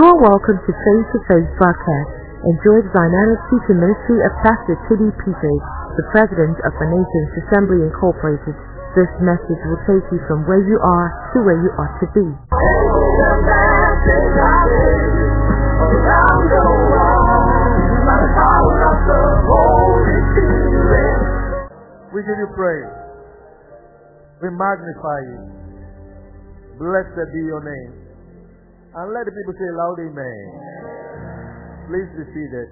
You are welcome to Face to Face broadcast. Enjoy the dynamic teaching ministry of Pastor T.D. Peters, the President of the Nations Assembly Incorporated. This message will take you from where you are to where you ought to be. We give you praise. We magnify you. Blessed be your name. And let the people say loud amen. Please be seated.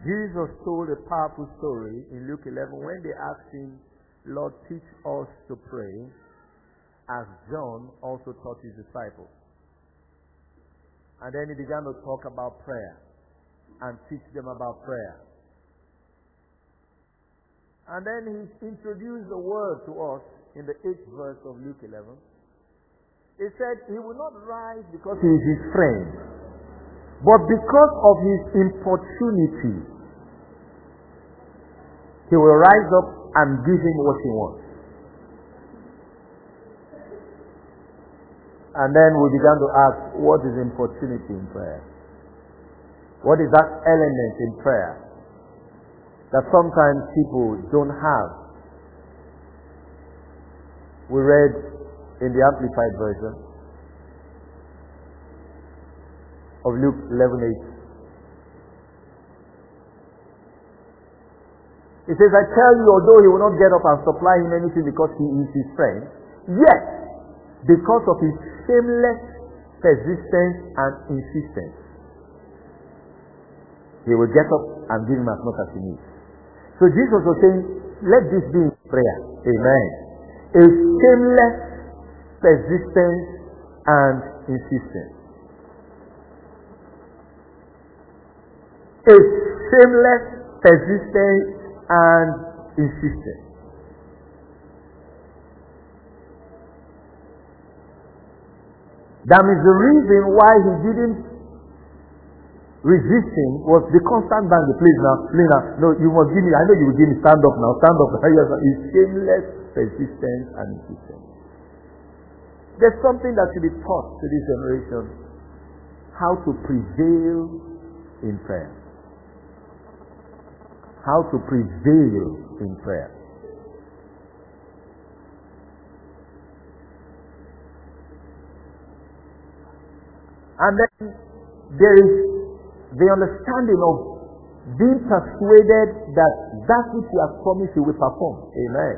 Jesus told a powerful story in Luke 11 when they asked him, Lord, teach us to pray, as John also taught his disciples. And then he began to talk about prayer and teach them about prayer. And then he introduced the word to us in the eighth verse of Luke 11. He said he will not rise because he is his friend, but because of his importunity, he will rise up and give him what he wants. And then we began to ask, what is importunity in prayer? What is that element in prayer? that sometimes people don't have. We read in the Amplified Version of Luke 11:8. He says, I tell you, although he will not get up and supply him anything because he is his friend, yet, because of his shameless persistence and insistence, he will get up and give him as much as he needs. So Jesus was saying, let this be in prayer. Amen. A shameless persistence and insistence. A shameless persistence and insistence. That is the reason why he didn't resisting was the constant. Please now, please now. No, you must give me. I know you will give me. Stand up now. Stand up. Is shameless persistence and insistence. There's something that should be taught to this generation: how to prevail in prayer. How to prevail in prayer. And then there is the understanding of being persuaded that that which you have promised you will perform. Amen.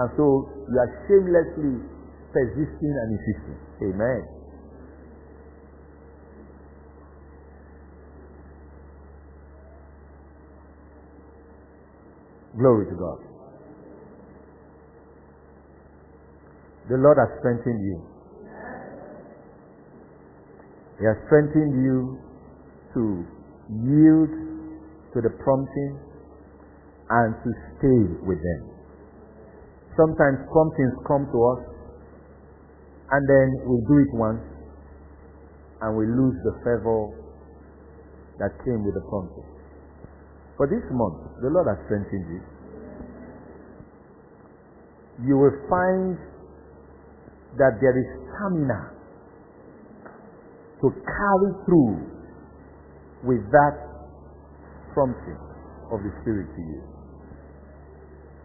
And so you are shamelessly persisting and insisting. Amen. Glory to God. The Lord has strengthened you. He has strengthened you to yield to the prompting and to stay with them. Sometimes promptings come to us and then we do it once and we lose the favor that came with the prompting. For this month, the Lord has strengthened you. You will find that there is stamina to carry through with that prompting of the Spirit to you.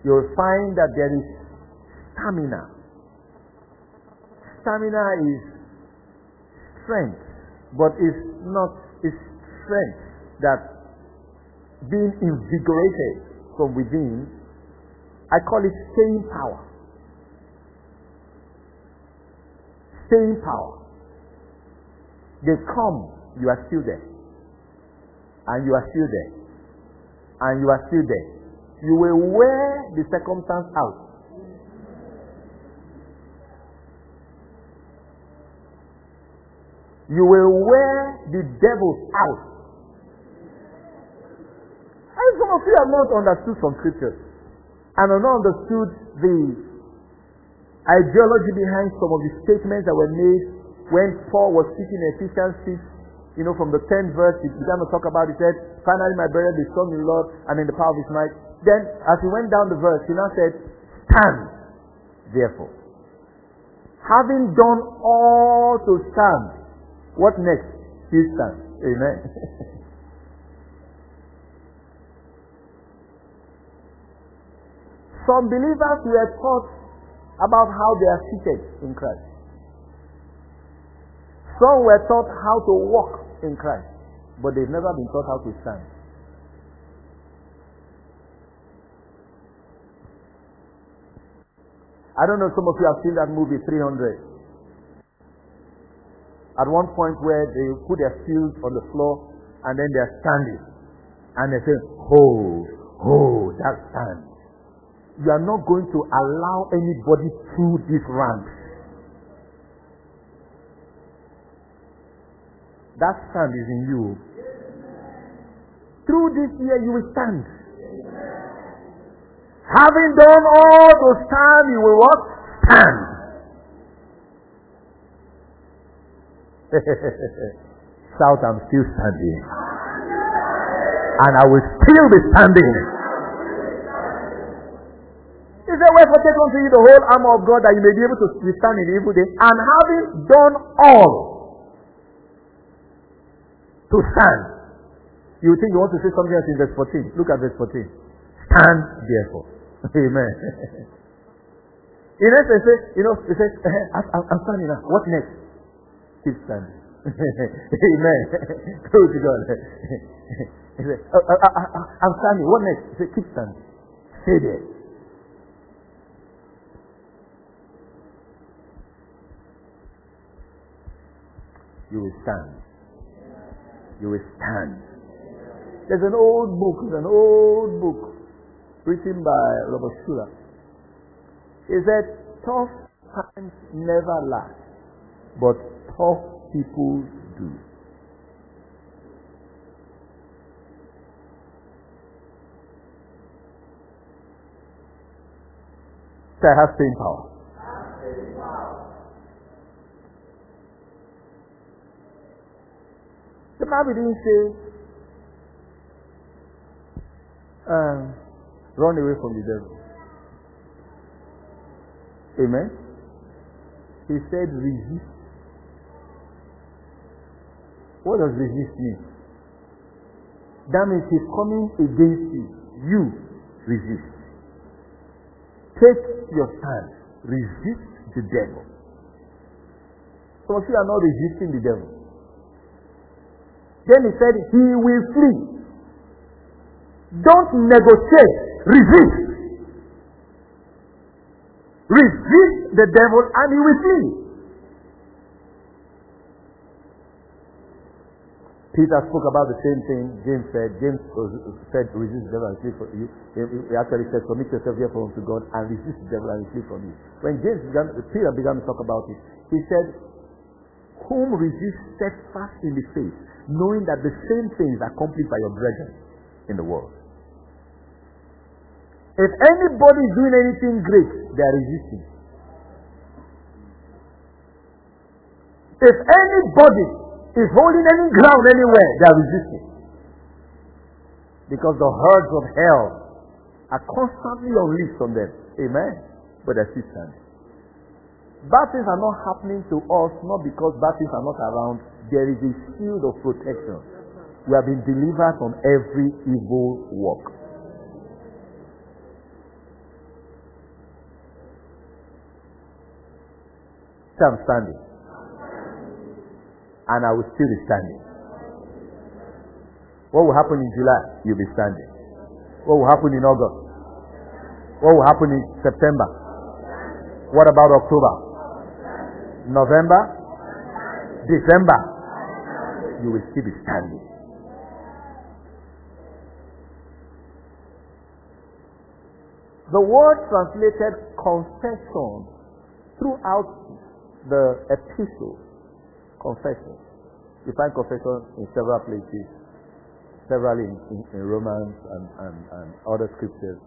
You'll find that there is stamina. Stamina is strength, but it's not it's strength that being invigorated from within. I call it staying power. Staying power. They come, you are still there and you are still there. And you are still there. You will wear the circumstance out. You will wear the devil out. And some of you have not understood some scriptures and have not understood the ideology behind some of the statements that were made when Paul was speaking in Ephesians 6 you know, from the 10th verse, he began to talk about, he said, Finally, my brethren, be strong in the Lord and in the power of his might. Then, as he went down the verse, he now said, Stand, therefore. Having done all to stand, What next? Stand. Amen. Some believers were taught about how they are seated in Christ. Some were taught how to walk in Christ, but they've never been taught how to stand. I don't know, some of you have seen that movie 300. At one point where they put their shoes on the floor and then they're standing. And they say, Hold, hold, that stand. You are not going to allow anybody through this ramp. That stand is in you. Through this year, you will stand. Having done all to stand, you will what? Stand. Shout, I'm still standing. And I will still be standing. Is He said, Wherefore take unto you the whole armor of God that you may be able to withstand in the evil day, and having done all to stand. You think you want to say something else in verse 14. Look at verse 14. Stand therefore. Amen. In essence, you know, he says, I'm standing now. What next? Keep standing. Amen. Glory to God. he said, uh, uh, uh, I'm standing. What next? He said, keep standing. Stay there. You will stand. You will stand. There's an old book, there's an old book written by Robert Schuller. He said, tough times never last, but tough people do. I have staying power. The Bible didn't say, um, Run away from the devil. Amen. He said, resist. What does resist mean? That means he's coming against you. You resist. Take your stand. Resist the devil. Some of you are not resisting the devil. Then he said, He will flee. Don't negotiate Resist. Resist the devil and he will flee. Peter spoke about the same thing James said. James said, resist the devil and flee from you. He actually said, submit yourself therefore unto God and resist the devil and flee from you. When James began, Peter began to talk about it, he said, whom resist steadfast in the faith, knowing that the same things are accomplished by your brethren in the world. If anybody is doing anything great, they are resisting. If anybody is holding any ground anywhere, they are resisting. Because the herds of hell are constantly unleashed on them. Amen. But they're still standing. Bad things are not happening to us not because bad things are not around. There is a shield of protection. We have been delivered from every evil work. I'm standing. And I will still be standing. What will happen in July? You'll be standing. What will happen in August? What will happen in September? What about October? November? December? You will still be standing. The word translated confession throughout the epistle, confession. You find confession in several places, several in, in, in Romans and, and, and other scriptures,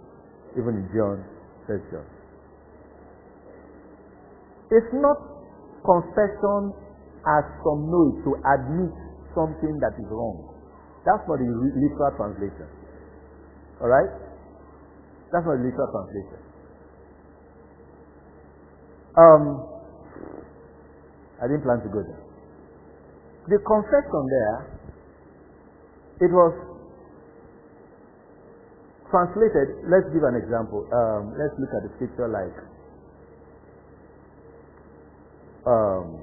even in John, First John. It's not confession as some know it to admit something that is wrong. That's not the literal translation. Alright? That's not the literal translation. Um, I didn't plan to go there. The confession there, it was translated. Let's give an example. Um, let's look at the scripture like um,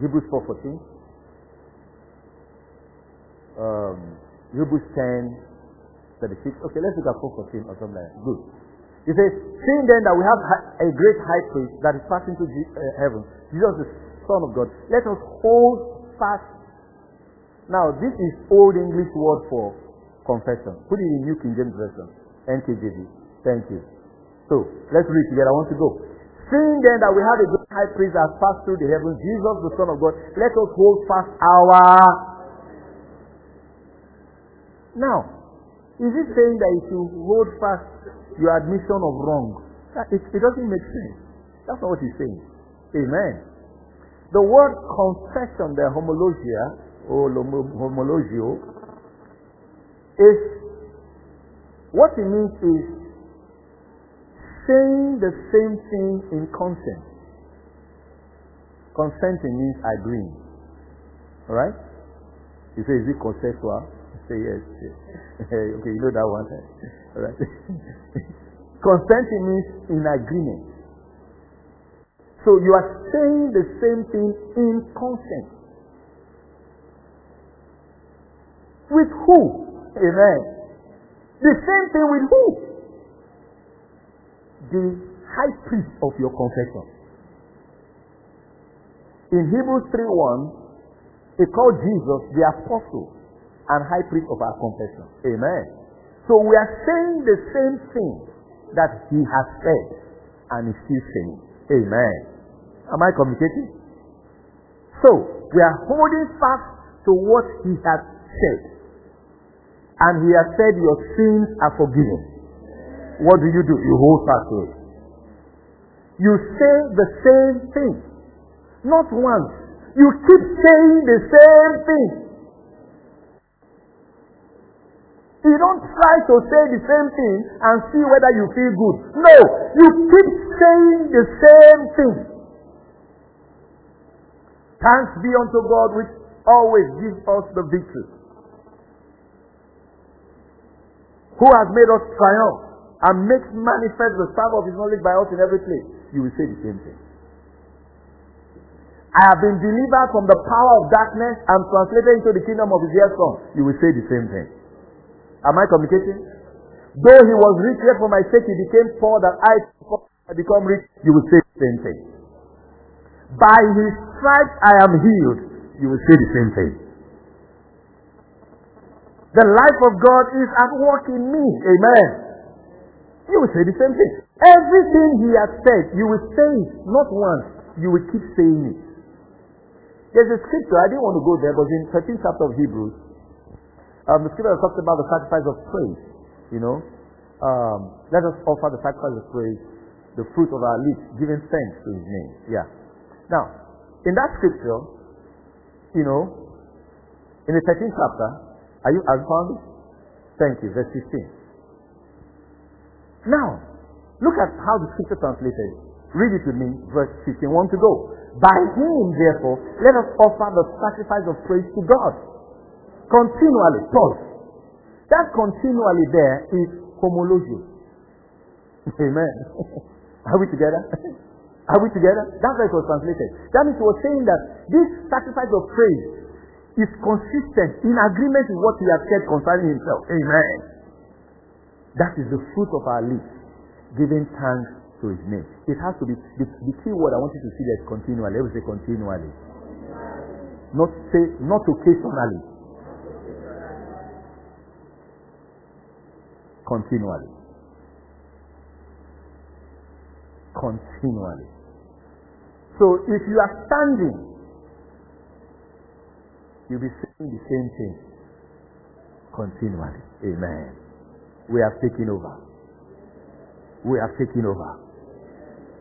Hebrews 4.14, um, Hebrews 10, 36. Okay, let's look at 4.14 or something like that. Good. He says, seeing then that we have a great high priest that is passing to uh, heaven, Jesus the Son of God, let us hold fast. Now, this is Old English word for confession. Put it in New King James Version, NKJV. Thank you. So, let's read together. I want to go. Seeing then that we have a great high priest that passed through the heavens, Jesus the Son of God, let us hold fast our. Now, is it saying that if you hold fast your admission of wrong? It, it doesn't make sense. That's not what he's saying. Amen. The word confession, the homologia, or homologio, is what it means is saying the same thing in consent. Consenting means agreeing. Alright? You say, is it consensual? You say yes. okay, you know that one. Alright? Consenting means in agreement. So you are saying the same thing in conscience. With who? Amen. The same thing with who? the high priest of your confession. In Hebrews 3:1, he called Jesus the apostle and high priest of our confession. Amen. So we are saying the same thing that he has said and is still saying. Amen. Am I communicating? So we are holding fast to what he has said. And he has said your sins are forgiven what do you do? You hold fast to it. You say the same thing. Not once. You keep saying the same thing. You don't try to say the same thing and see whether you feel good. No, you keep saying the same thing. Thanks be unto God which always gives us the victory. Who has made us triumph and makes manifest the power of his knowledge by us in every place, you will say the same thing. I have been delivered from the power of darkness and translated into the kingdom of his dear son. You will say the same thing. Am I communicating? Though he was rich, yet for my sake he became poor that I become rich. You will say the same thing. By his stripes I am healed. You will say the same thing. The life of God is at work in me. Amen. You will say the same thing. Everything he has said, you will say it, not once. You will keep saying it. There's a scripture, I didn't want to go there, but in 13th chapter of Hebrews, um, the scripture talks about the sacrifice of praise. You know, um, let us offer the sacrifice of praise, the fruit of our lips, giving thanks to his name. Yeah. Now, in that scripture, you know, in the 13th chapter, are you, have you found it? Thank you, verse 15. Now, look at how the scripture translated. Read it with me, verse 15. Want to go. By him, therefore, let us offer the sacrifice of praise to God. Continually. Pause. That continually there is homologio. Amen. Are we together? Are we together? That's how it was translated. That means he was saying that this sacrifice of praise is consistent in agreement with what he has said concerning himself. Amen. That is the fruit of our lips, giving thanks to His name. It has to be the, the key word I want you to see there is continually. Me say continually. Not say not occasionally. Continually. Continually. So if you are standing, you'll be saying the same thing continually. Amen. We have taken over. We have taken over.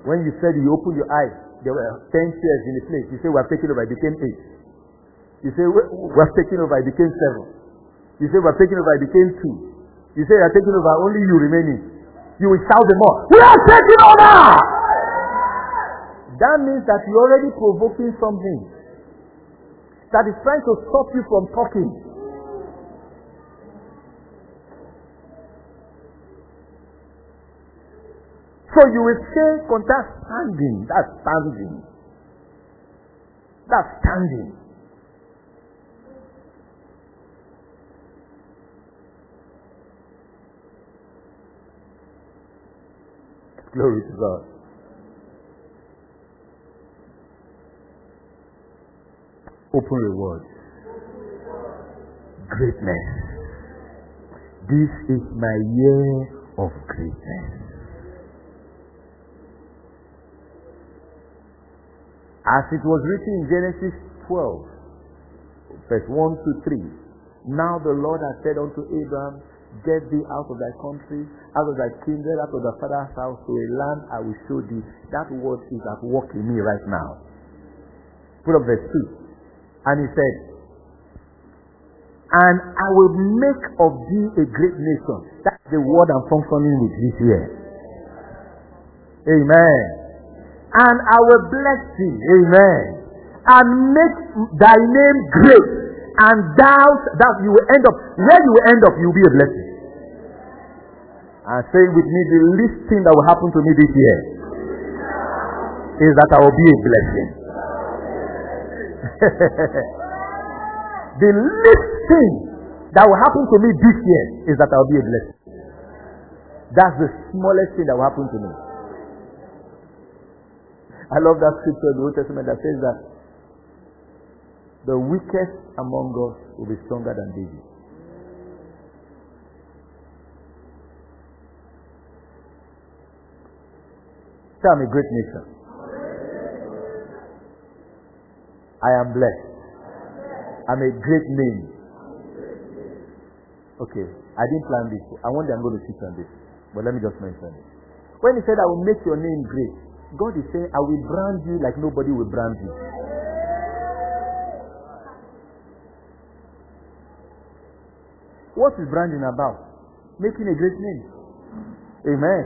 When you said you opened your eyes, there were 10 chairs in the place. You say, We have taken over, it became 8. You say, We have taken over, it became 7. You say, We have taken over, it became 2. You say, You are taking over, only you remaining. You will shout them all. We are taking over! That means that you're already provoking something that is trying to stop you from talking. So you will say, contact standing. That's standing. That's standing. Glory to God. Open reward. Greatness. This is my year of greatness. As it was written in Genesis 12, verse 1 to 3. Now the Lord has said unto Abraham, Get thee out of thy country, out of thy kindred, out of thy father's house, to a land I will show thee. That word is at work in me right now. Put up verse 2. And he said, And I will make of thee a great nation. That's the word I'm functioning with this year. Amen. And I will bless thee. Amen. And make thy name great. And thou that you will end up where you will end up, you will be a blessing. And say with me, the least thing that will happen to me this year is that I will be a blessing. the least thing that will happen to me this year is that I'll be a blessing. That's the smallest thing that will happen to me. I love that scripture in the Old Testament that says that the weakest among us will be stronger than David. Say, I'm a great nation. I am blessed. I'm a great name. Okay, I didn't plan this. I wonder I'm going to teach on this. But let me just mention it. When he said, I will make your name great, God is saying, I will brand you like nobody will brand you. What is branding about? Making a great name. Amen.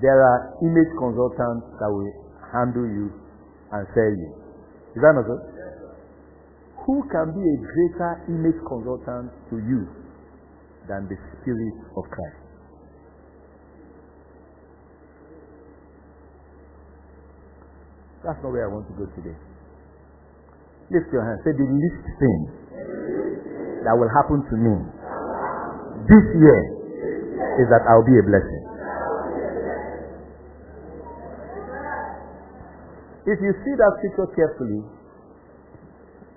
There are image consultants that will handle you and sell you. Is that not so? Who can be a greater image consultant to you than the Spirit of Christ? That's not where I want to go today. Lift your hand. Say the least thing that will happen to me this year is that I'll be a blessing. If you see that scripture carefully,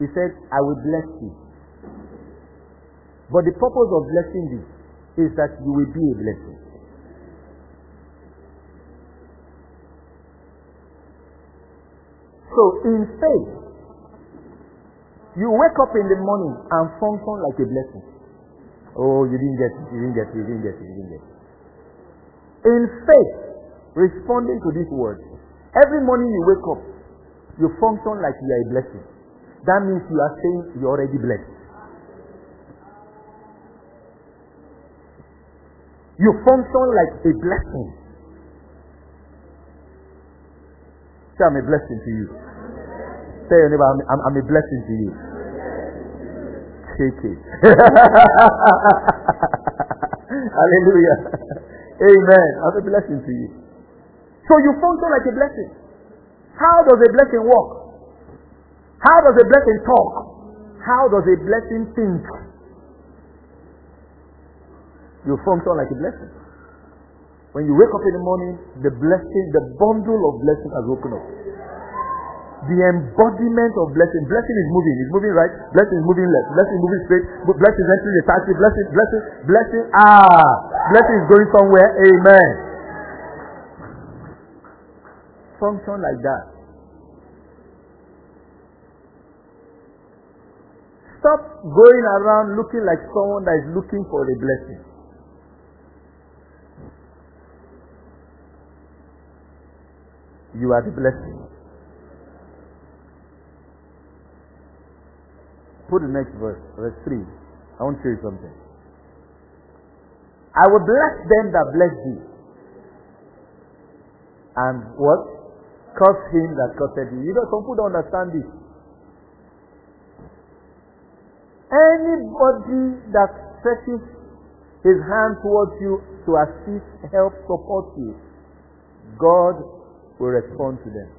he said, I will bless you. But the purpose of blessing you is that you will be a blessing. So in faith, you wake up in the morning and function like a blessing. Oh, you didn't get it, you didn't get it, you didn't get it, you didn't get it. In faith, responding to this word, Every morning you wake up, you function like you are a blessing. That means you are saying you're already blessed. You function like a blessing. Say, I'm a blessing to you. Say your neighbor, I'm, I'm, I'm a blessing to you. Take it. Hallelujah. Amen. I'm a blessing to you. So you function like a blessing. How does a blessing work? How does a blessing talk? How does a blessing think? You function like a blessing. When you wake up in the morning, the blessing, the bundle of blessing has woken up. The embodiment of blessing. Blessing is moving. It's moving right. Blessing is moving left. Blessing is moving straight. Blessing is entering the taxi. Blessing, blessing, blessing. Ah, blessing is going somewhere. Amen function like that. Stop going around looking like someone that is looking for a blessing. You are the blessing. Put the next verse, verse 3. I want to show you something. I will bless them that bless thee. And what? Curse him that cursed thee. You know, some people don't understand this. Anybody that stretches his hand towards you to assist, help, support you, God will respond to them.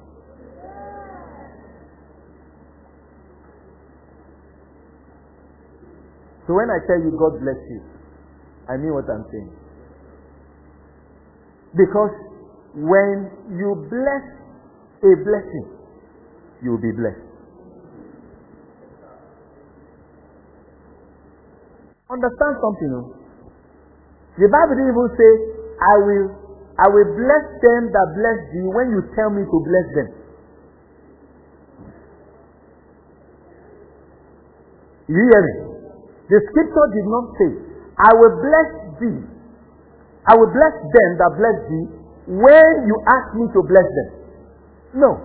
So when I tell you God bless you, I mean what I'm saying. Because when you bless a blessing, you will be blessed. Understand something, no? The Bible didn't even say, I will I will bless them that bless thee when you tell me to bless them. You hear me? The scripture did not say, I will bless thee. I will bless them that bless thee when you ask me to bless them. No.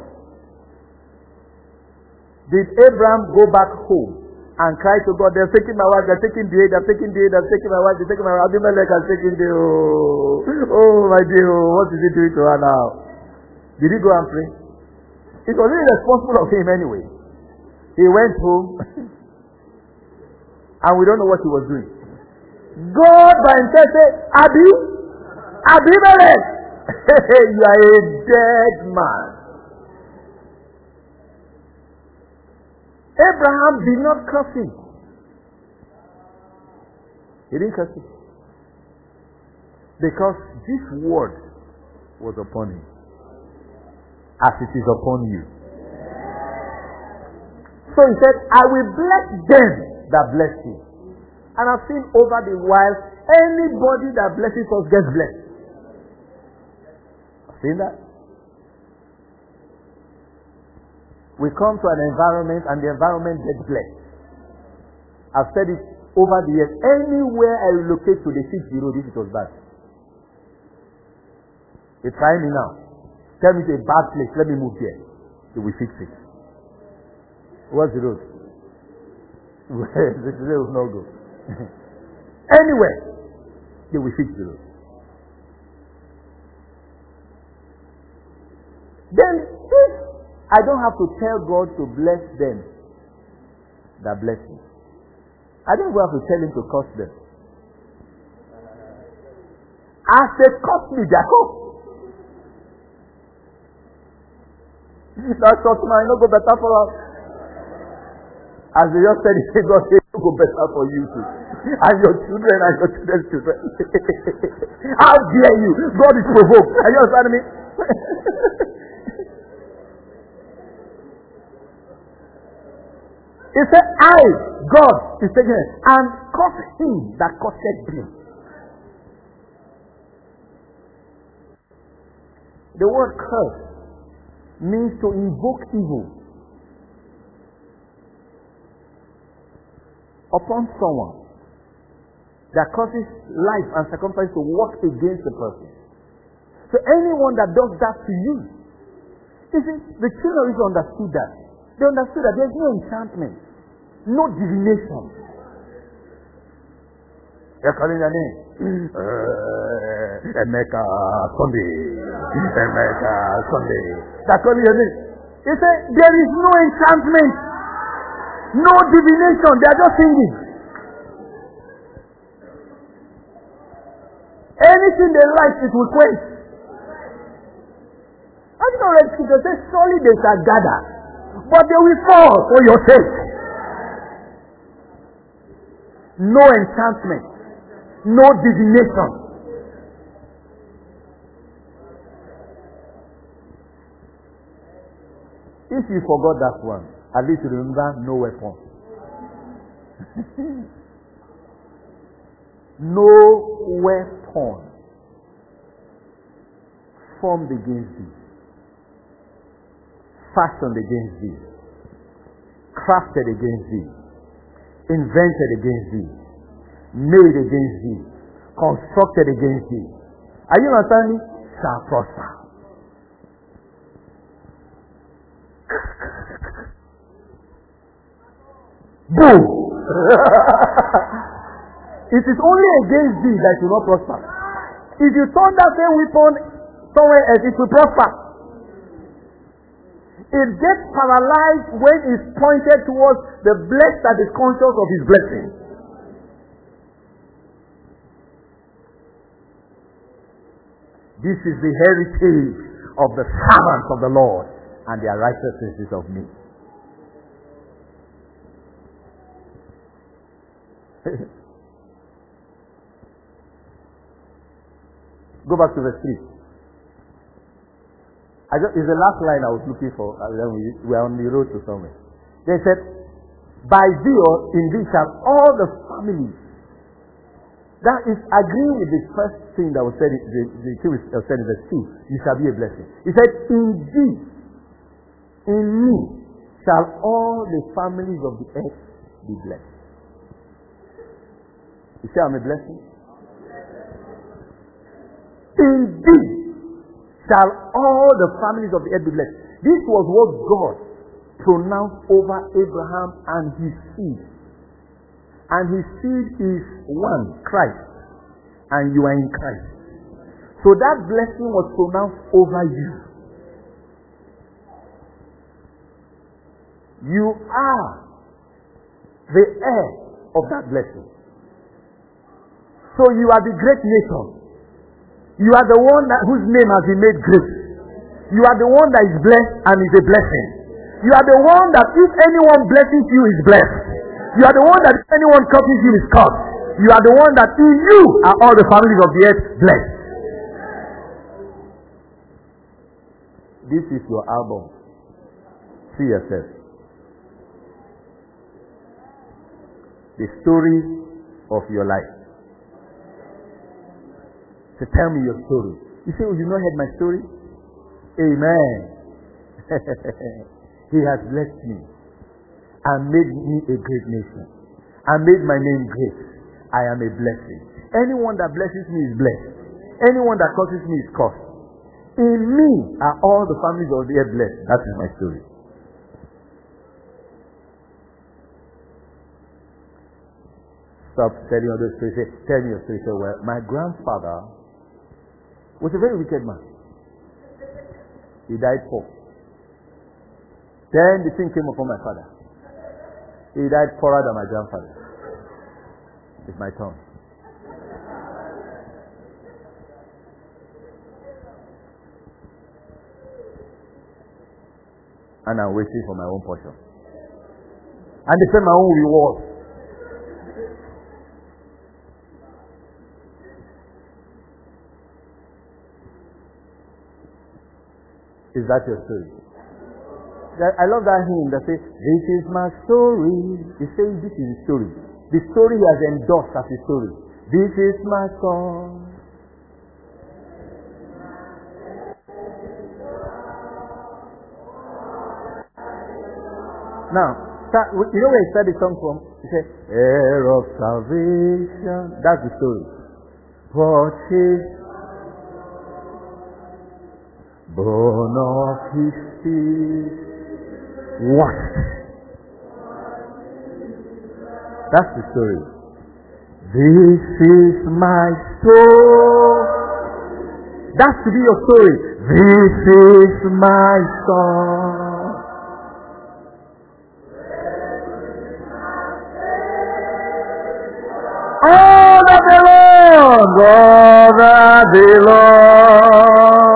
Did Abraham go back home and cry to God, they're taking my wife, they're taking the aid, they're taking the aid, they're taking my wife, they're taking my wife. Abimelech has taken the, oh, oh my dear, oh, what is he doing to her now? Did he go and pray? It was really responsible of him anyway. He went home and we don't know what he was doing. God by himself said, Abi, Abimelech, you are a dead man. Abraham did not curse him. He didn't curse him. Because this word was upon him. As it is upon you. So he said, I will bless them that bless you. And I've seen over the while, anybody that blesses us gets blessed. I've seen that. We come to an environment and the environment gets blessed. I've said it over the years. Anywhere I relocate to, they fix the road if it was bad. They try me now. Tell me it's a bad place. Let me move here. They will fix it. What's the road? the road will not go. Anywhere, they will fix the road. Then I don't have to tell God to bless them that bless me. I don't have to tell him to curse them. As they curse me, they are cursed. That's what my no go better for us. As they just said, he said, God say, go better for you too. And your children and your children's children. How dare you? God is provoked. Are you understanding me? He said, I, God, is taking it, and curse him that cursed me. The word curse means to invoke evil upon someone that causes life and circumstance to work against the person. So anyone that does that to you, you see, the children understood that. They understood that there's no enchantment no divination. Your name. Uh, Emeka Sunday. Emeka Sunday. Calling your name. He said, there is no enchantment, no divination. They are just singing. Anything they like, it will quench. I think already scripture says, surely they shall gather, but they will fall for your sake. No enchantment, no divination. If you forgot that one, at least remember no weapon. no weapon formed against thee, fashioned against thee, crafted against thee invented against thee, made against thee, constructed against thee. Are you understanding? Shall prosper. Boom! It is only against thee that it will not prosper. If you turn that same weapon somewhere else, it will prosper. It gets paralyzed when it's pointed towards the blessed that is conscious of his blessing. This is the heritage of the servants of the Lord, and their righteousness is of me. Go back to verse 3. I just, it's the last line I was looking for. Then we, we are on the road to somewhere. They said, By thee in thee shall all the families. That is agreeing with the first thing that was said, the, the thing was said in verse 2. You shall be a blessing. He said, In thee, in me, shall all the families of the earth be blessed. You say, I'm a blessing? In thee shall all the families of the earth be blessed. This was what God pronounced over Abraham and his seed. And his seed is one, Christ. And you are in Christ. So that blessing was pronounced over you. You are the heir of that blessing. So you are the great nation. You are the one that, whose name has been made great. You are the one that is blessed and is a blessing. You are the one that if anyone blesses you is blessed. You are the one that if anyone curses you is cursed. You are the one that in you are all the families of the earth blessed. This is your album. See yourself. The story of your life. So tell me your story. You say, Oh, you not heard my story? Amen. he has blessed me and made me a great nation I made my name great. I am a blessing. Anyone that blesses me is blessed. Anyone that curses me is cursed. In me are all the families of the earth blessed. That is my story. Stop telling others stories. Tell me your story. Well, my grandfather was a very wicked man. He died poor. Then the thing came upon my father. He died poorer than my grandfather. It's my turn. And I'm waiting for my own portion. And they said my own reward. Is that your story? I love that hymn that says, This is my story. He says, This is the story. The story he has endorsed as a story. This is my song. Now, you know where he started the song from? He said, Heir of salvation. That's the story. Purchased born of his feet, washed. That's the story. This is my story. That's to be your story. This is my song. All that belongs, all that belongs.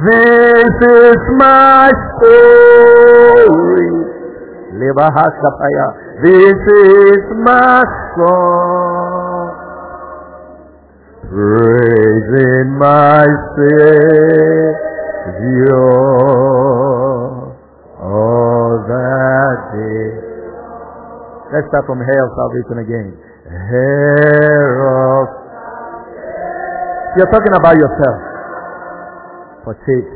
This is my story. This is my song. Praising my Savior all that day. Let's start from of salvation again. Hair of. You're talking about yourself partake.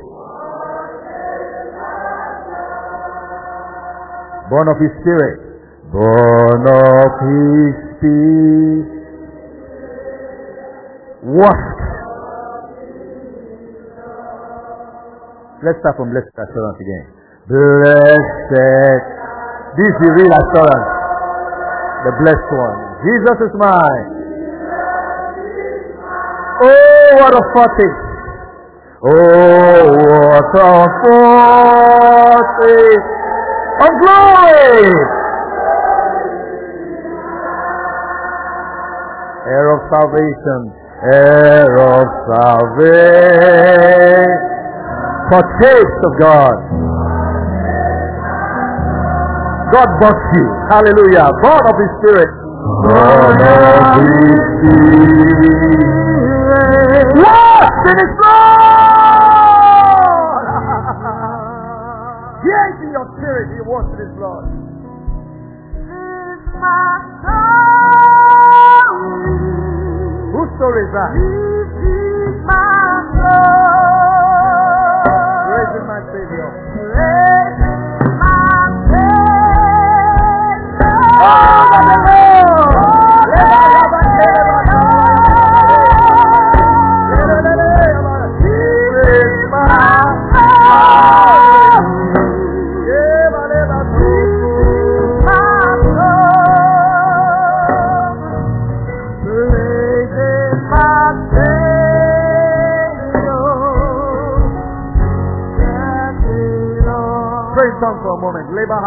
Born of His Spirit. Born of His Spirit. Washed. Let's start from blessed assurance again. Blessed. This is the real assurance. The blessed one. Jesus is mine. Oh, what a foretaste. Oh, what a foretaste of glory. Heir of salvation, heir of salvation, foretaste of God. God bless you. Hallelujah. God of His Spirit. God of His Spirit. What in His. Yes, in your spirit. He in His blood. Whose story is that? Praising my Savior. Praise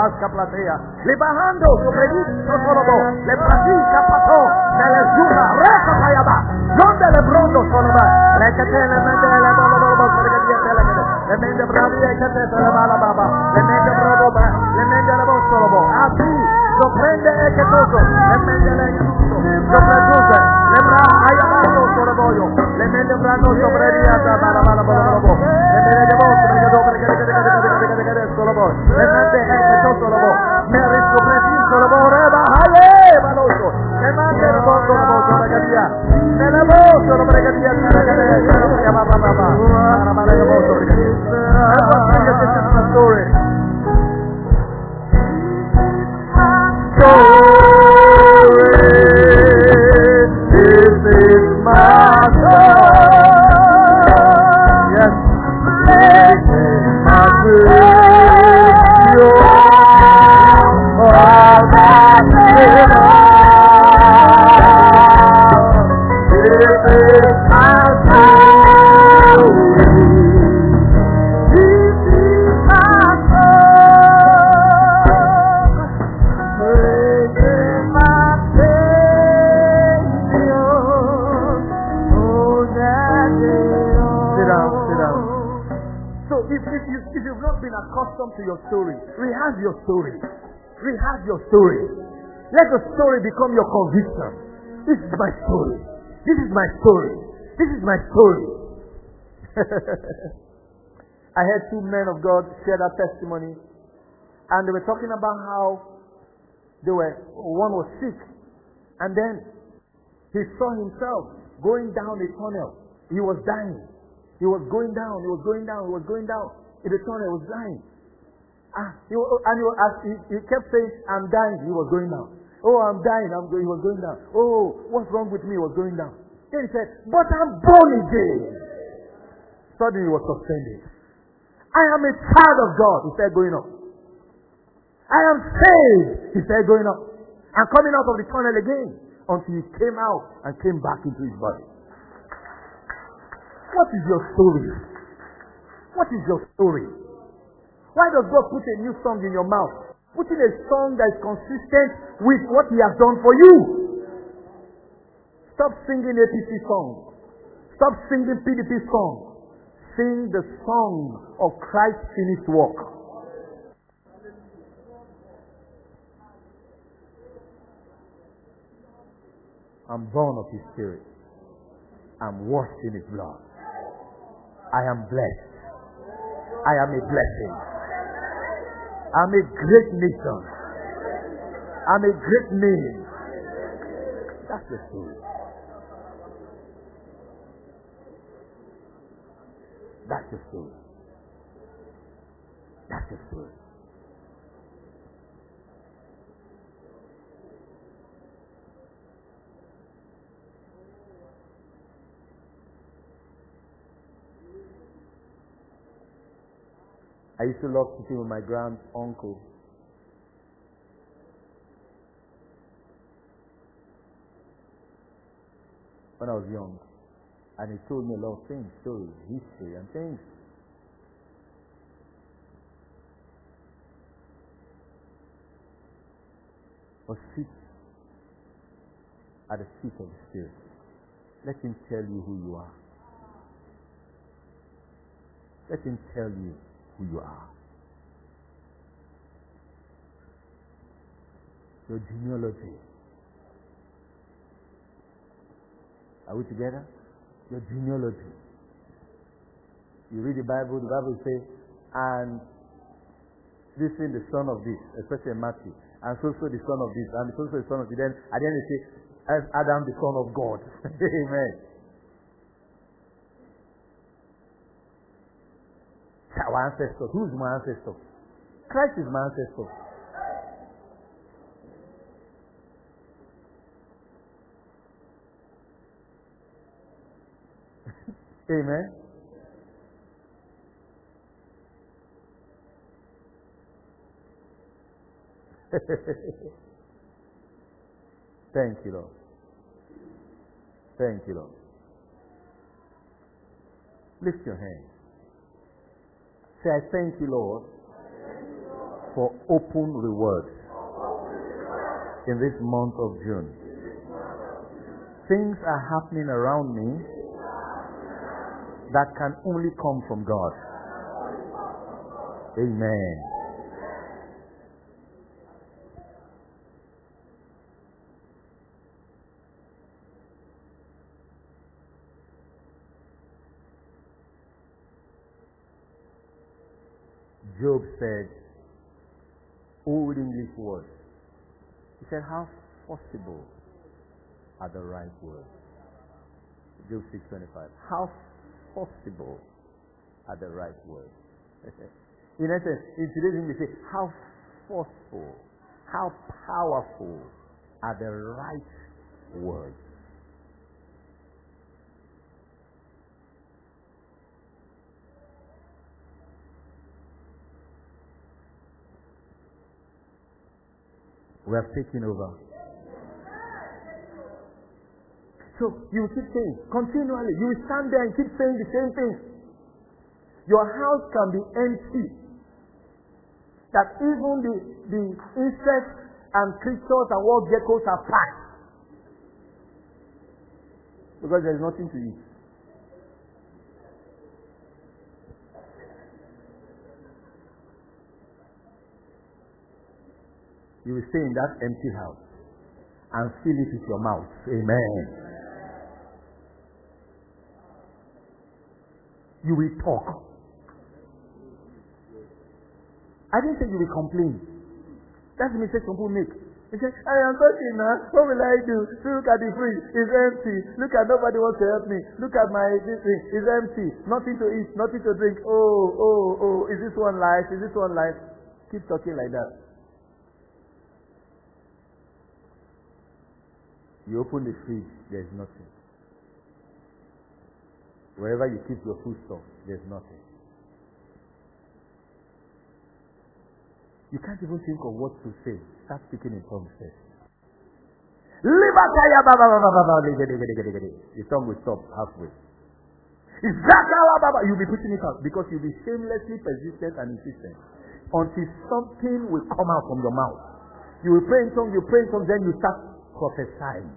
Vasca Platea. Su. Le platica pasó. Se le Donde le pronto Le que te le le y que te baba. Le bravo. Le. Así. Lo prende el que toco. Le mete le que toco. Lo. Le bravo. Ahí abajo yo. Le bravo sobre el día. Bala bala. Le le. Le le sotolobo, meri sopra sin sotolobo, reba, hale, baloso, le manda el fondo la voz a la calidad. I heard two men of God share that testimony, and they were talking about how they were one was sick, and then he saw himself going down a tunnel. He was dying. He was going down. He was going down. He was going down in the tunnel. He was dying. Ah, he, and he, he, he kept saying, "I'm dying." He was going down. Oh, I'm dying. I'm going. He was going down. Oh, what's wrong with me? He was going down. Then he said, "But I'm born again." Suddenly he was suspended. I am a child of God. He said, going up. I am saved. He said, going up. And coming out of the tunnel again until he came out and came back into his body. What is your story? What is your story? Why does God put a new song in your mouth? Put in a song that is consistent with what He has done for you. Stop singing APC songs. Stop singing PDP songs. Sing the song of Christ's finished work. I'm born of His Spirit. I'm washed in His blood. I am blessed. I am a blessing. I'm a great nation. I'm a great name. That's the story. That's the story. That's the story. I used to love sitting with my grand uncle. when I was young. And he told me a lot of things, stories, history, and things. But sit at the feet of the Spirit. Let him tell you who you are. Let him tell you who you are. Your genealogy. Are we together? Your genealogy. You read the Bible, the Bible says, and this is the son of this, especially Matthew, and so so the son of this, and so so the son of this. Then at the end they say, as Adam the son of God. Amen. Our ancestor. Who's my ancestor? Christ is my ancestor. Amen. Thank you, Lord. Thank you, Lord. Lift your hands. Say, I thank you, Lord, for open rewards in this month of June. Things are happening around me that can only come from God. Amen. Job said, old English words. He said, How possible are the right words? Job 6.25. How possible are the right words. in essence, in today's English, say, how forceful, how powerful are the right words. We have taken over So you keep saying continually. You stand there and keep saying the same thing. Your house can be empty. That even the, the insects and creatures and wild geckos are packed. Because there is nothing to eat. You will stay in that empty house and fill it with your mouth. Amen. You will talk. I didn't say you will complain. That's the mistake some people make. They say, I am talking now. What will I do? Look at the fridge. It's empty. Look at nobody wants to help me. Look at my this. It's empty. Nothing to eat. Nothing to drink. Oh, oh, oh. Is this one life? Is this one life? Keep talking like that. You open the fridge, there's nothing. Wherever you keep your foodstuff, there's nothing. You can't even think of what to say. Start speaking in tongues first. The tongue will stop halfway. You'll be putting it out because you'll be shamelessly persistent and insistent until something will come out from your mouth. You will pray in tongues, you pray in tongues, then you start prophesying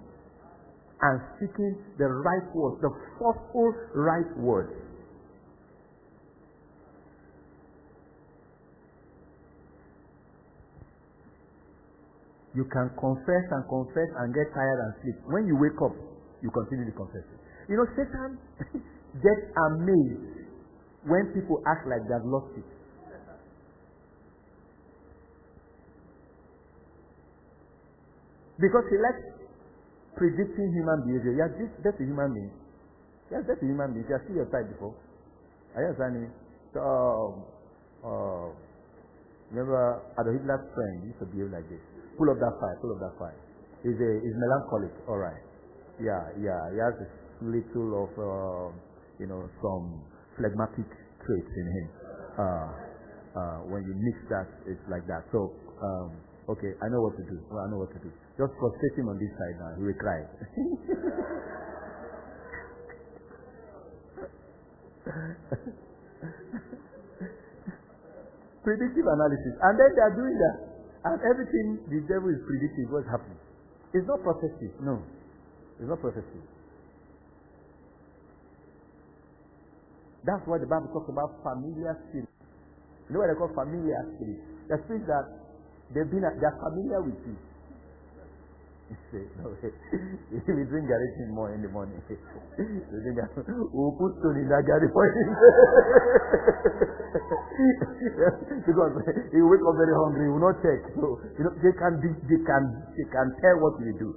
and speaking the right words, the forceful right words. You can confess and confess and get tired and sleep. When you wake up, you continue to confess. You know, Satan gets amazed when people act like they've lost it. Because he likes predicting human behavior. Yeah, this, that's a human being. Yes, that's a human being. You have seen your type before. Are you understanding? So, um, uh, remember Adolf Hitler's friend used to behave like this. Pull up that fire, pull up that fire. He's, a, he's melancholic, alright. Yeah, yeah, he has a little of, uh, you know, some phlegmatic traits in him. Uh, uh, when you mix that, it's like that. So, um, Okay, I know what to do. Well, I know what to do. Just prostrate him on this side now. He will cry. predictive analysis. And then they are doing that. And everything the devil is predicting what's happening. It's not prophecy. No. It's not prophecy. That's why the Bible talks about familiar spirits. You know what they call familiar spirits? The spirits that they've been they're familiar with you. No way. we drink Garrison more in the morning. we drink We'll put stone in that garri for him. because he wake up very hungry, he will not check. So you know they can they can they can tell what you do.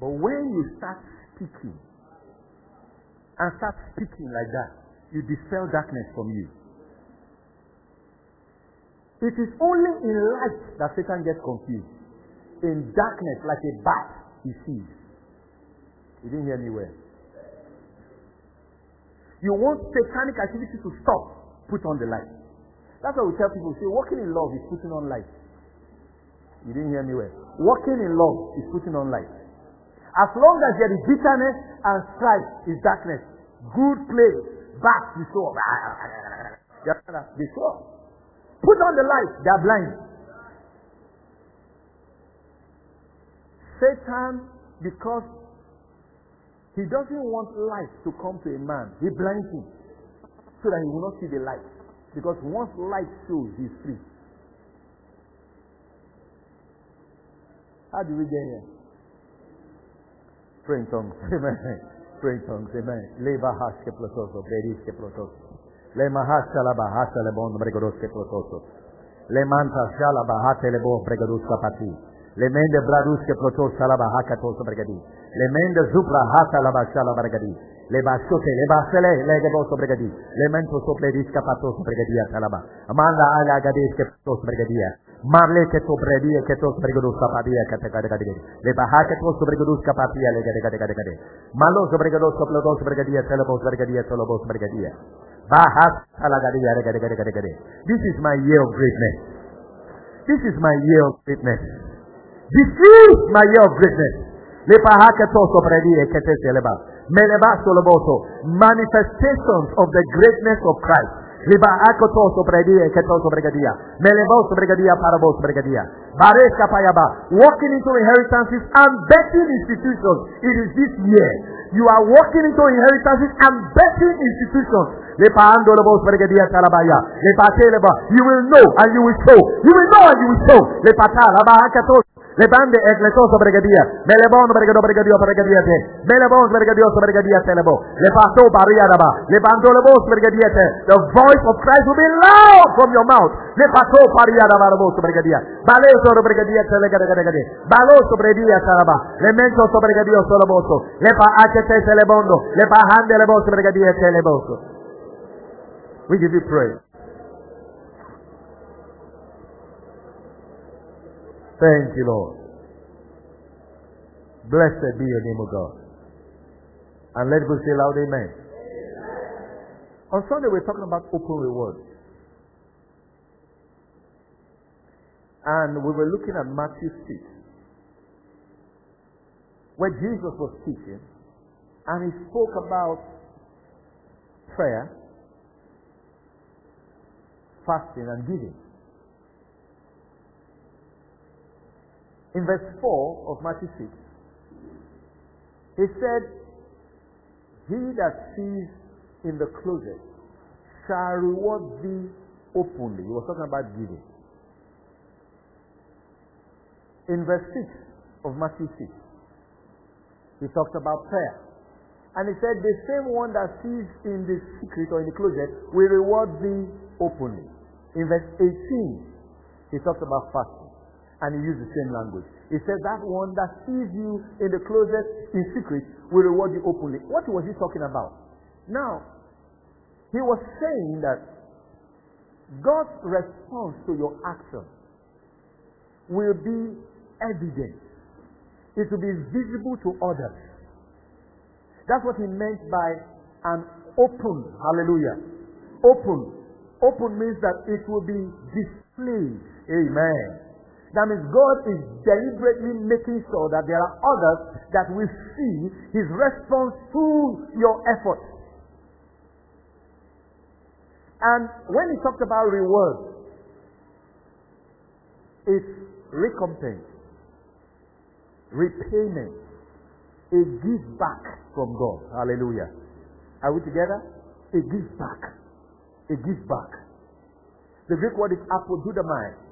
But when you start speaking and start speaking like that, you dispel darkness from you. It is only in light that Satan gets confused. In darkness, like a bat, he sees. You didn't hear me well. You want satanic activity to stop, put on the light. That's why we tell people, say, walking in love is putting on light. You didn't hear me well. Walking in love is putting on light. As long as there is bitterness and strife is darkness. Good place, bad, you show up. They show up. Put on the light, they are blind. Satan, because he doesn't want light to come to a man, he blinds him so that he will not see the light. Because once light shows, he's free. How do we get here? Pray in tongues. Amen. Pray in tongues. Amen. Leva haske plotoso, beriske plotoso. Le mahasha la bahasha Le mahasha la bahasha le bon hasalebon bregodoske prototo Le manta sha la bahate shalaba hatelebon bregodoska pati. Le mende bradus ke prototo sha la bahaka hakatos bregadi. Le mende zupra hata la bahasha la bregadi. Le bascote, le basele, le ke gedoso bregadi. Le mento so ple diska sople disca patos la ba Amanda ala gadeske protos bregadia. Marle che to bredia che to bregodoska patia katakadagadi. Le bahake to bregodoska patia le gadagadagadagade. Malo bregodoska protos bregadia salabos bregadia salabos bregadia. Sbergadia baha ala gade gade gade gade gade gade. This is my year of greatness. This is my year of greatness. This is my year of greatness. Le baha ke to sbergadia ke te teleba meleba soloboso manifestations of the greatness of Christ Liba akoto sobredia, keto sobregadia. Melebo sobregadia, parabo sobregadia. Baresca payaba. Walking into inheritances and betting institutions. It is this year. You are walking into inheritances and betting institutions. Lepa ando lebo sobregadia talabaya. Lepa teleba. You will know and you will show. You will know and you will show. Le bande e le cose per dia, me le buono perché do perché dio perché dia te, me le buono perché dio per dia te le bo, le pasto paria da ba, le bando le boss perché dia te, the voice of Christ will be loud from your mouth, le pasto paria da ba le boss perché dia, bale solo per dia te le perché perché dia, balo sopra dia te la ba, le mento sopra perché dio solo bosso, le pa ache te se le bondo, le pa hande le boss per dia te le bosso. We give you praise. Thank you, Lord. Blessed be your name, O God. And let us say loud amen. amen. On Sunday, we're talking about open rewards. And we were looking at Matthew 6, where Jesus was teaching, and he spoke about prayer, fasting, and giving. In verse 4 of Matthew 6, he said, He that sees in the closet shall reward thee openly. He was talking about giving. In verse 6 of Matthew 6, he talked about prayer. And he said, The same one that sees in the secret or in the closet will reward thee openly. In verse 18, he talked about fasting and he used the same language. He said that one that sees you in the closet in secret will reward you openly. What was he talking about? Now, he was saying that God's response to your action will be evident. It will be visible to others. That's what he meant by an open, hallelujah. Open. Open means that it will be displayed. Amen. That means God is deliberately making sure that there are others that will see His response to your effort. And when He talked about reward, it's recompense, repayment, a give back from God. Hallelujah. Are we together? A give back. A give back. The Greek word is apodidomai.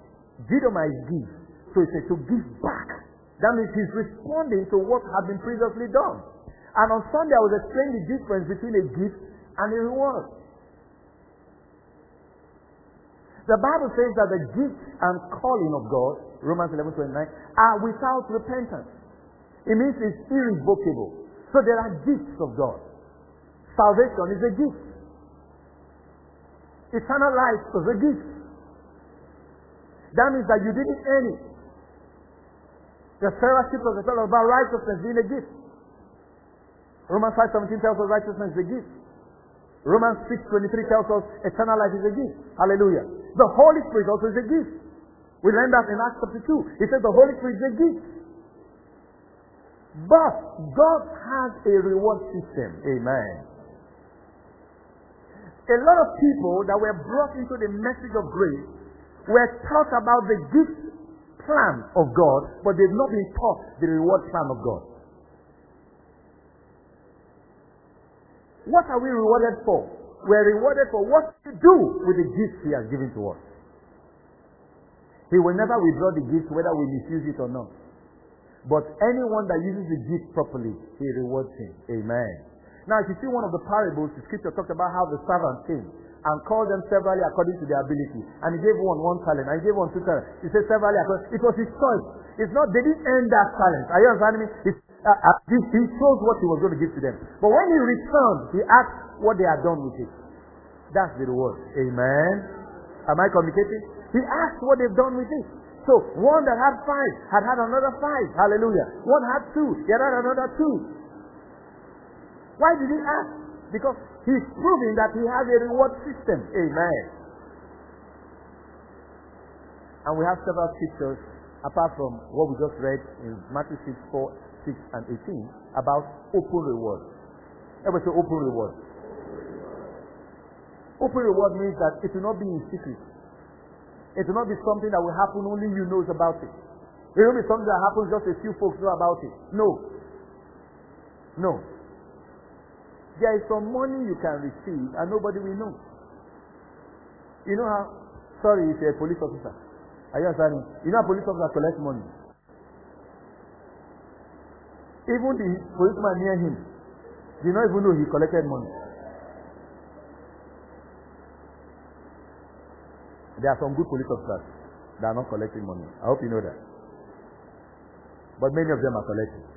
Didomai is give. So he said to give back. That means he's responding to what had been previously done. And on Sunday I was explaining the difference between a gift and a reward. The Bible says that the gift and calling of God, Romans 11 29, are without repentance. It means it's irrevocable. So there are gifts of God. Salvation is a gift. Eternal life is a gift. That means that you didn't earn it. The fellowship of the fellow about righteousness being a gift. Romans 5.17 tells us righteousness is a gift. Romans 6.23 tells us eternal life is a gift. Hallelujah. The Holy Spirit also is a gift. We learned that in Acts chapter 2. He said the Holy Spirit is a gift. But God has a reward system. Amen. A lot of people that were brought into the message of grace were taught about the gift plan of God, but they've not been taught the reward plan of God. What are we rewarded for? We're rewarded for what to do with the gifts He has given to us. He will never withdraw the gift whether we misuse it or not. But anyone that uses the gift properly, He rewards him. Amen. Now, if you see one of the parables, the scripture talked about how the servant came and called them severally according to their ability. And he gave one one talent, and he gave one two talents. He said severally according. It was his choice. It's not they didn't earn that talent. Are you understanding me? Uh, uh, he, he chose what he was going to give to them. But when he returned, he asked what they had done with it. That's the reward. Amen. Am I communicating? He asked what they've done with it. So one that had five had had another five. Hallelujah. One had two. He had had another two. Why did he ask? Because he's proving that he has a reward system. Amen. And we have several scriptures apart from what we just read in Matthew 6, 4, 6, and 18 about open reward. Everybody say open reward. Open reward means that it will not be in secret. It will not be something that will happen only you knows about it. It will be something that happens just a few folks know about it. No. No. There is some money you can receive and nobody will know. You know how, sorry if you're a police officer. Are you understanding? You know how police officer collect money. Even the policeman near him did not even know he collected money. There are some good police officers that are not collecting money. I hope you know that. But many of them are collecting.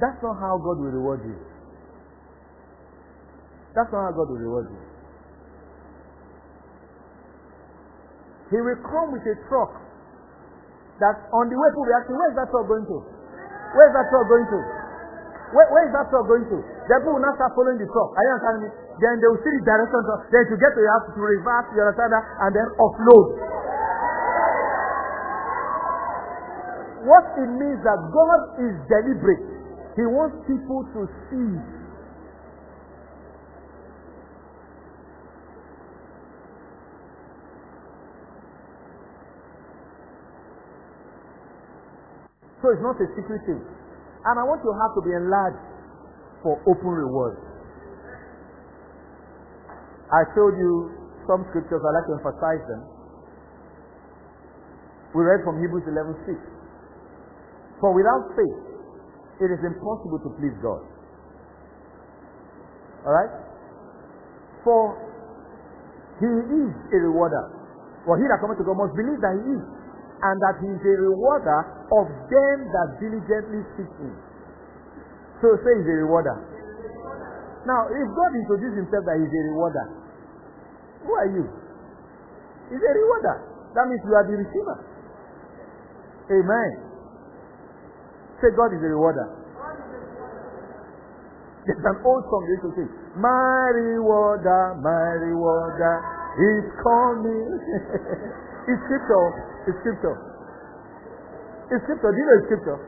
That's not how God will reward you. That's not how God will reward you. He will come with a truck that on the way to be asking, where is that truck going to? Where is that truck going to? Where, where is that truck going to? The people will not start following the truck. Are you understanding me? Then they will see the direction. Then to get to your house to reverse, you understand that? And then offload. What it means that God is deliberate. He wants people to see. So it's not a secret thing. And I want your heart to be enlarged for open reward. I showed you some scriptures, I like to emphasize them. We read from Hebrews 11 6. For without faith, it is impossible to please God. Alright? For he is a rewarder. For he that cometh to God must believe that he is, and that he is a rewarder of them that diligently seek him. So say he's a rewarder. Now, if God introduced himself that he's a rewarder, who are you? He's a rewarder. That means you are the receiver. Amen. Say, God is a rewarder. There's an old song they used to sing. My rewarder, my rewarder is coming. it's scripture. It's scripture. It's scripture. Do you know it's scripture?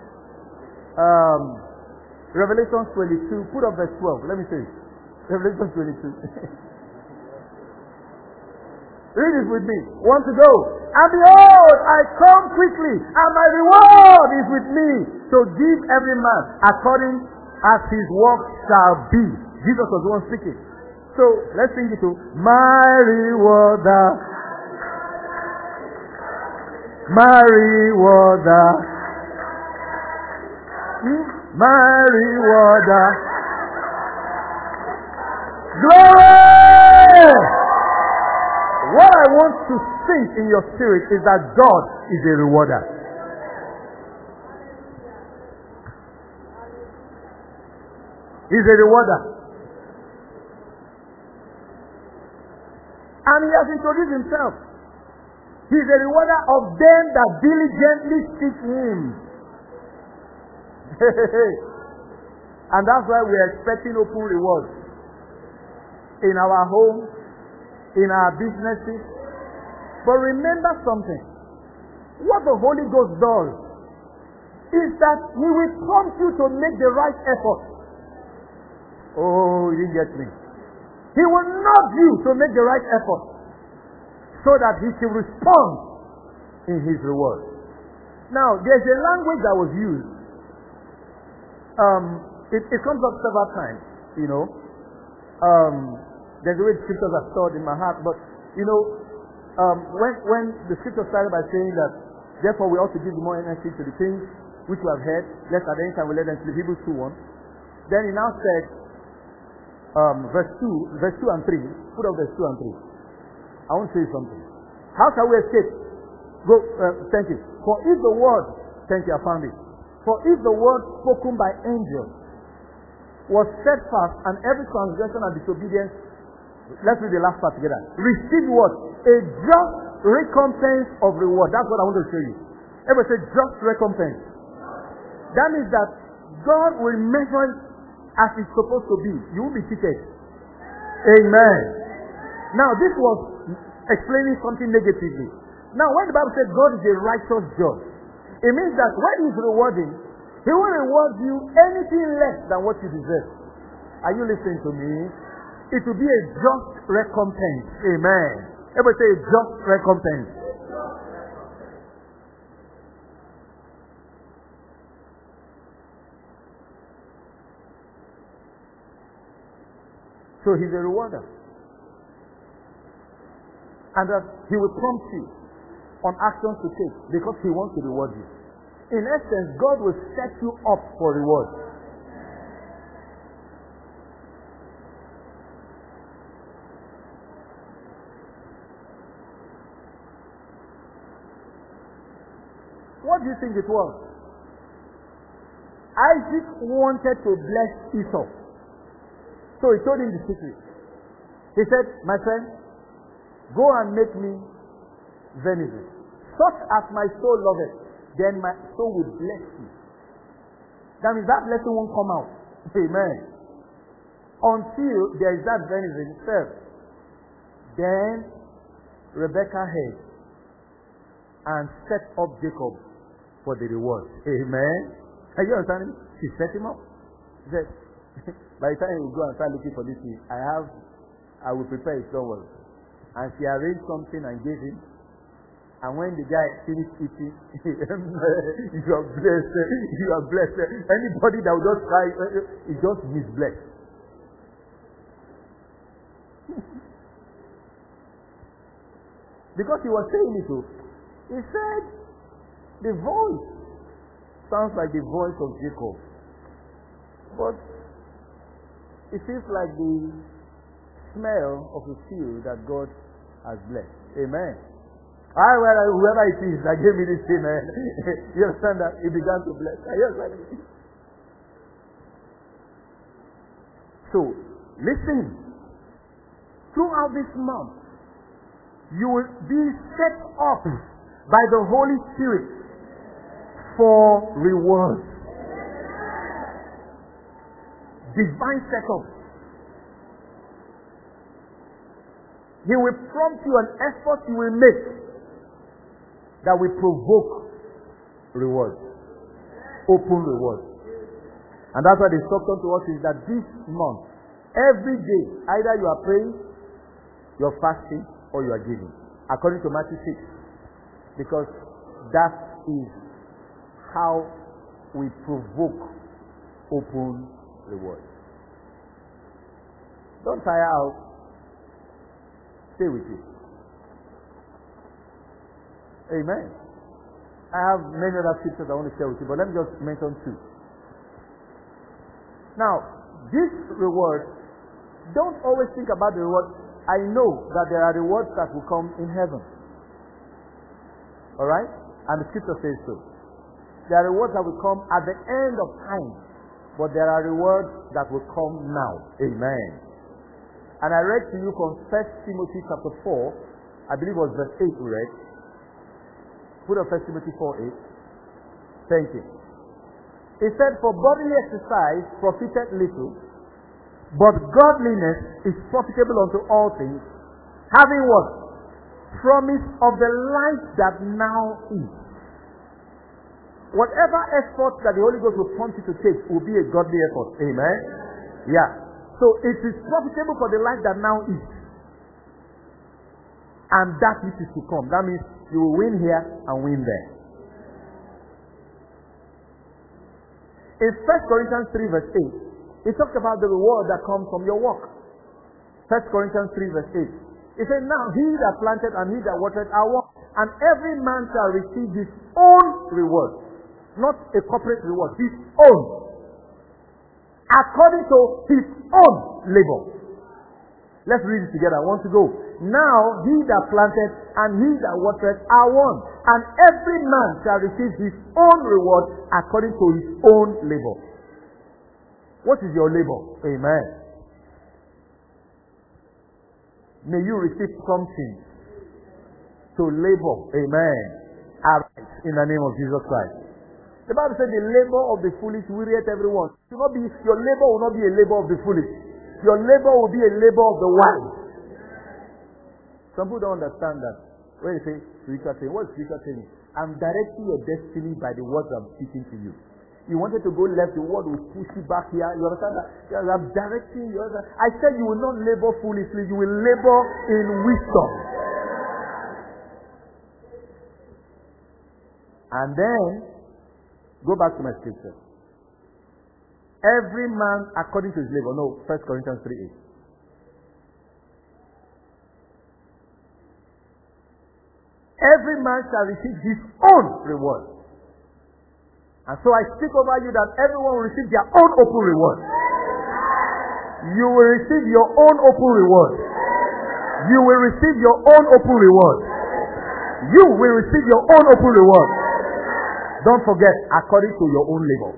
Um, Revelation 22. Put up verse 12. Let me see. Revelation 22. Read it with me. Want to go? And behold, I come quickly, and my reward is with me to give every man according as his work shall be. Jesus was the one speaking. So let's sing it to my rewarder. My rewarder. Hmm? My rewarder. Glory! What I want to sing in your spirit is that God is a rewarder. He's a rewarder. And he has introduced himself. He's a rewarder of them that diligently seek him. and that's why we're expecting open rewards in our homes, in our businesses. But remember something. What the Holy Ghost does is that He will prompt you to make the right effort. Oh, you didn't get me. He will nudge you to make the right effort so that He can respond in His reward. Now, there's a language that was used. Um, it, it comes up several times, you know. Um, there's a way the scriptures are stored in my heart. But, you know, um, when, when the scripture started by saying that, therefore we ought to give more energy to the things which we have heard, lest at any time we let them sleep. Hebrews 2 1. Then he now said, um, verse 2, verse 2 and 3. Put up verse 2 and 3. I want to say something. How shall we escape? Go, uh, thank you. For if the word, thank you, I found it. For if the word spoken by angels was steadfast and every transgression and disobedience Let's read the last part together. Receive what? A just recompense of reward. That's what I want to show you. Everybody say just recompense. That means that God will measure it as it's supposed to be. You will be cheated. Amen. Now this was explaining something negatively. Now when the Bible says God is a righteous judge, it means that when he's rewarding, he will reward you anything less than what you deserve. Are you listening to me? It will be a just recompense. Amen. Everybody say a just recompense. So he's a rewarder. And that he will prompt you on actions to take because he wants to reward you. In essence, God will set you up for reward. Do you think it was? Isaac wanted to bless Esau. So he told him the secret. He said, My friend, go and make me venison. Such as my soul loveth, then my soul will bless you. That means that blessing won't come out. Amen. Until there is that venison served. Then Rebecca heard and set up Jacob for the reward. Amen. Are you understanding? She set him up. She said, by the time you go and start looking for this thing, I have, I will prepare it somewhere. And she arranged something and gave him. And when the guy finished eating, you are blessed. You are blessed. Anybody that will just try, uh, is just misblessed. because he was saying it to, he said, the voice sounds like the voice of Jacob. But it feels like the smell of a field that God has blessed. Amen. I, well, uh, whoever it is that gave me this thing, man, eh, you understand that? He began to bless. You understanding? So, listen. Throughout this month, you will be set up by the Holy Spirit for reward. divine setup. He will prompt you an effort you will make that will provoke reward, open reward. And that's why the instruction to us is that this month, every day, either you are praying, you're fasting, or you are giving. According to Matthew 6. Because that is how we provoke open reward. Don't tire out. Stay with it. Amen. I have many other scriptures I want to share with you, but let me just mention two. Now, this reward, don't always think about the reward. I know that there are rewards that will come in heaven. Alright? And the scripture says so. There are rewards that will come at the end of time, but there are rewards that will come now. Amen. And I read to you from 1 Timothy chapter 4, I believe it was verse 8 we read. Put up 1 Timothy 4 8. Thank you. He said, For bodily exercise profited little, but godliness is profitable unto all things, having what? Promise of the life that now is. Whatever effort that the Holy Ghost will prompt you to take will be a godly effort. Amen? Yeah. So it is profitable for the life that now is. And that which is to come. That means you will win here and win there. In 1 Corinthians 3 verse 8, it talks about the reward that comes from your work. 1 Corinthians 3 verse 8. It says, Now he that planted and he that watered are one, and every man shall receive his own reward. Not a corporate reward, his own. According to his own labor. Let's read it together. I want to go. Now he that planted and he that watered are one, and every man shall receive his own reward according to his own labor. What is your labor? Amen. May you receive something to labor. Amen. Arise in the name of Jesus Christ. The Bible says the labor of the foolish will wearieth everyone. It will not be, your labor will not be a labor of the foolish. Your labor will be a labor of the wise. Some people don't understand that. When you say spiritual training, what is spiritual training? I'm directing your destiny by the words I'm speaking to you. You wanted to go left, the word will push you back here. You understand that? I'm directing you. I said you will not labor foolishly, you will labor in wisdom. And then, go back to my scripture. Every man according to his labor. No, First Corinthians 3 8. every man shall receive his own reward. And so I speak over you that everyone will receive their own open reward. You will receive your own open reward. You will receive your own open reward. You will receive your own open reward. Don't forget, according to your own labor.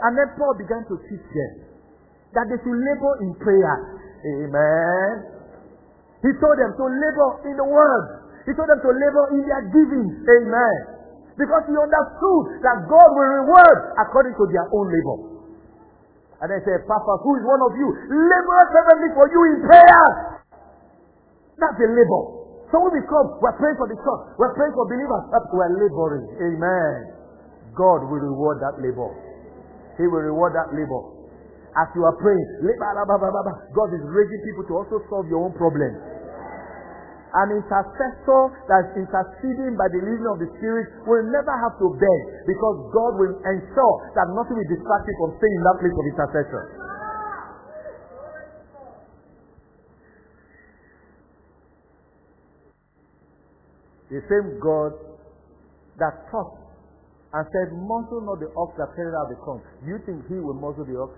And then Paul began to teach them that they should labor in prayer. Amen. He told them to labor in the word. He told them to labor in their giving. Amen. Because he understood that God will reward according to their own labor. And they said, Epaphras, who is one of you? Labor fervently for you in prayer. That's a labor. So when we come, we're praying for the church. We're praying for believers. We're laboring. Amen. God will reward that labor. He will reward that labor. As you are praying, God is raising people to also solve your own problems. An intercessor that's interceding by the leading of the Spirit will never have to beg because God will ensure that nothing will distract you from staying in that place of intercession. The same God that taught and said, Muzzle not the ox that carried out the corn. Do you think he will muzzle the ox?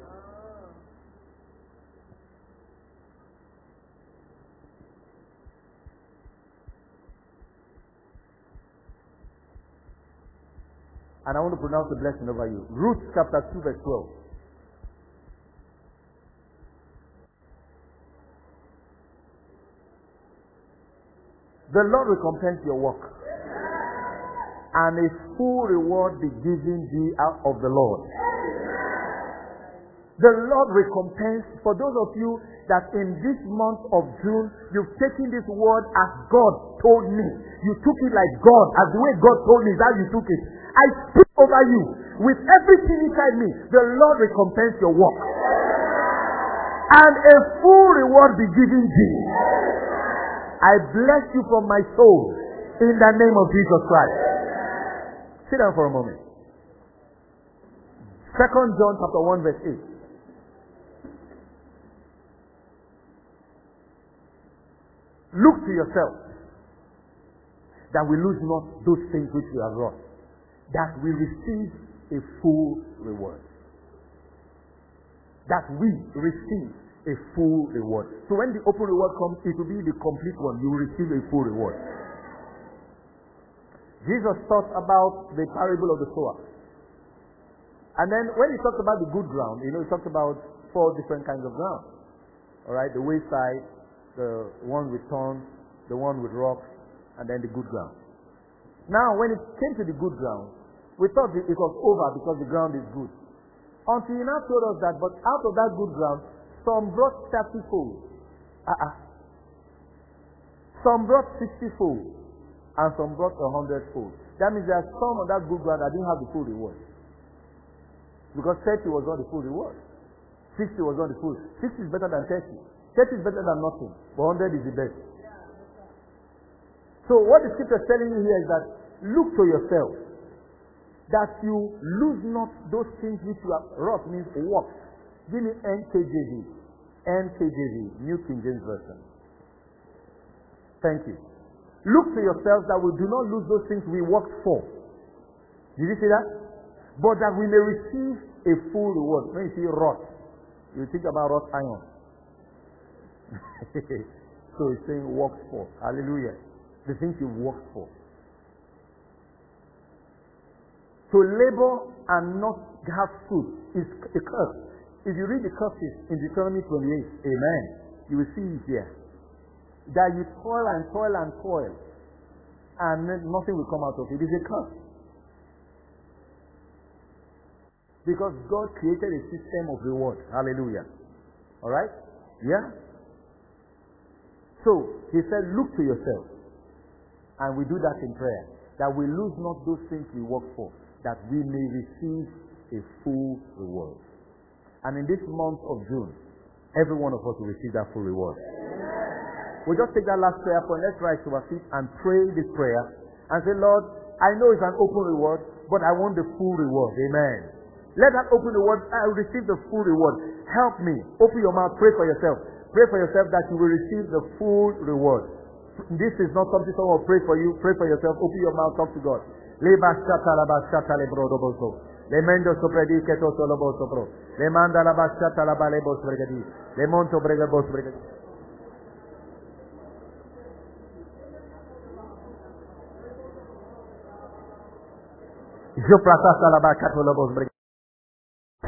And I want to pronounce the blessing over you. Ruth chapter 2, verse 12. The Lord recompense your work, and a full reward be given thee out of the Lord. The Lord recompense for those of you that in this month of June, you've taken this word as God told me. You took it like God, as the way God told me is how you took it. I speak over you with everything inside me. The Lord recompense your work. And a full reward be given thee. I bless you from my soul in the name of Jesus Christ. Sit down for a moment. Second John chapter 1 verse 8. Look to yourself that we lose not those things which we have wrought, that we receive a full reward. That we receive a full reward. So when the open reward comes, it will be the complete one. You will receive a full reward. Jesus talked about the parable of the sower. And then when he talked about the good ground, you know, he talked about four different kinds of ground. All right, the wayside, the one with thorns, the one with rocks, and then the good ground. Now, when it came to the good ground, we thought it was over because the ground is good. Until he now told us that, but out of that good ground, some brought 30 fold. Uh-uh. Some brought 60 fold. And some brought 100 fold. That means there are some on that good ground that didn't have the full reward. Because 30 was not the full reward. 60 was not the full. 60 is better than 30. 30 is better than nothing, but 100 is the best. So what the scripture is telling you here is that look to yourself that you lose not those things which you have wrought means worked. Give me NKJV. NKJV, New King James Version. Thank you. Look to yourselves that we do not lose those things we worked for. Did you see that? But that we may receive a full reward. When you see wrought, you think about wrought iron. so he's saying worked for. Hallelujah. The things you worked for. To labor and not have fruit is a curse. If you read the curses in Deuteronomy 28, amen, you will see it here. That you toil and toil and toil and nothing will come out of it. It is a curse. Because God created a system of reward. Hallelujah. Alright? Yeah? So he said, Look to yourself. And we do that in prayer. That we lose not those things we work for, that we may receive a full reward. And in this month of June, every one of us will receive that full reward. We'll just take that last prayer point. Let's rise to our feet and pray this prayer and say, Lord, I know it's an open reward, but I want the full reward. Amen. Let that open reward, I will receive the full reward. Help me. Open your mouth, pray for yourself. Pray for yourself that you will receive the full reward. This is not something someone will pray for you. Pray for yourself. Open your mouth, talk to God. Shata lebro doboso. Lemendo sopredi keto solobo sopro. Lemanda laba shata laba lebo sbregadi. Lemonto bregabo sbregadi.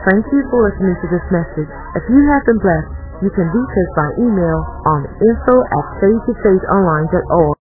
Thank you for listening to this message. If you have been blessed, you can reach us by email on info at faithtofaithonline.org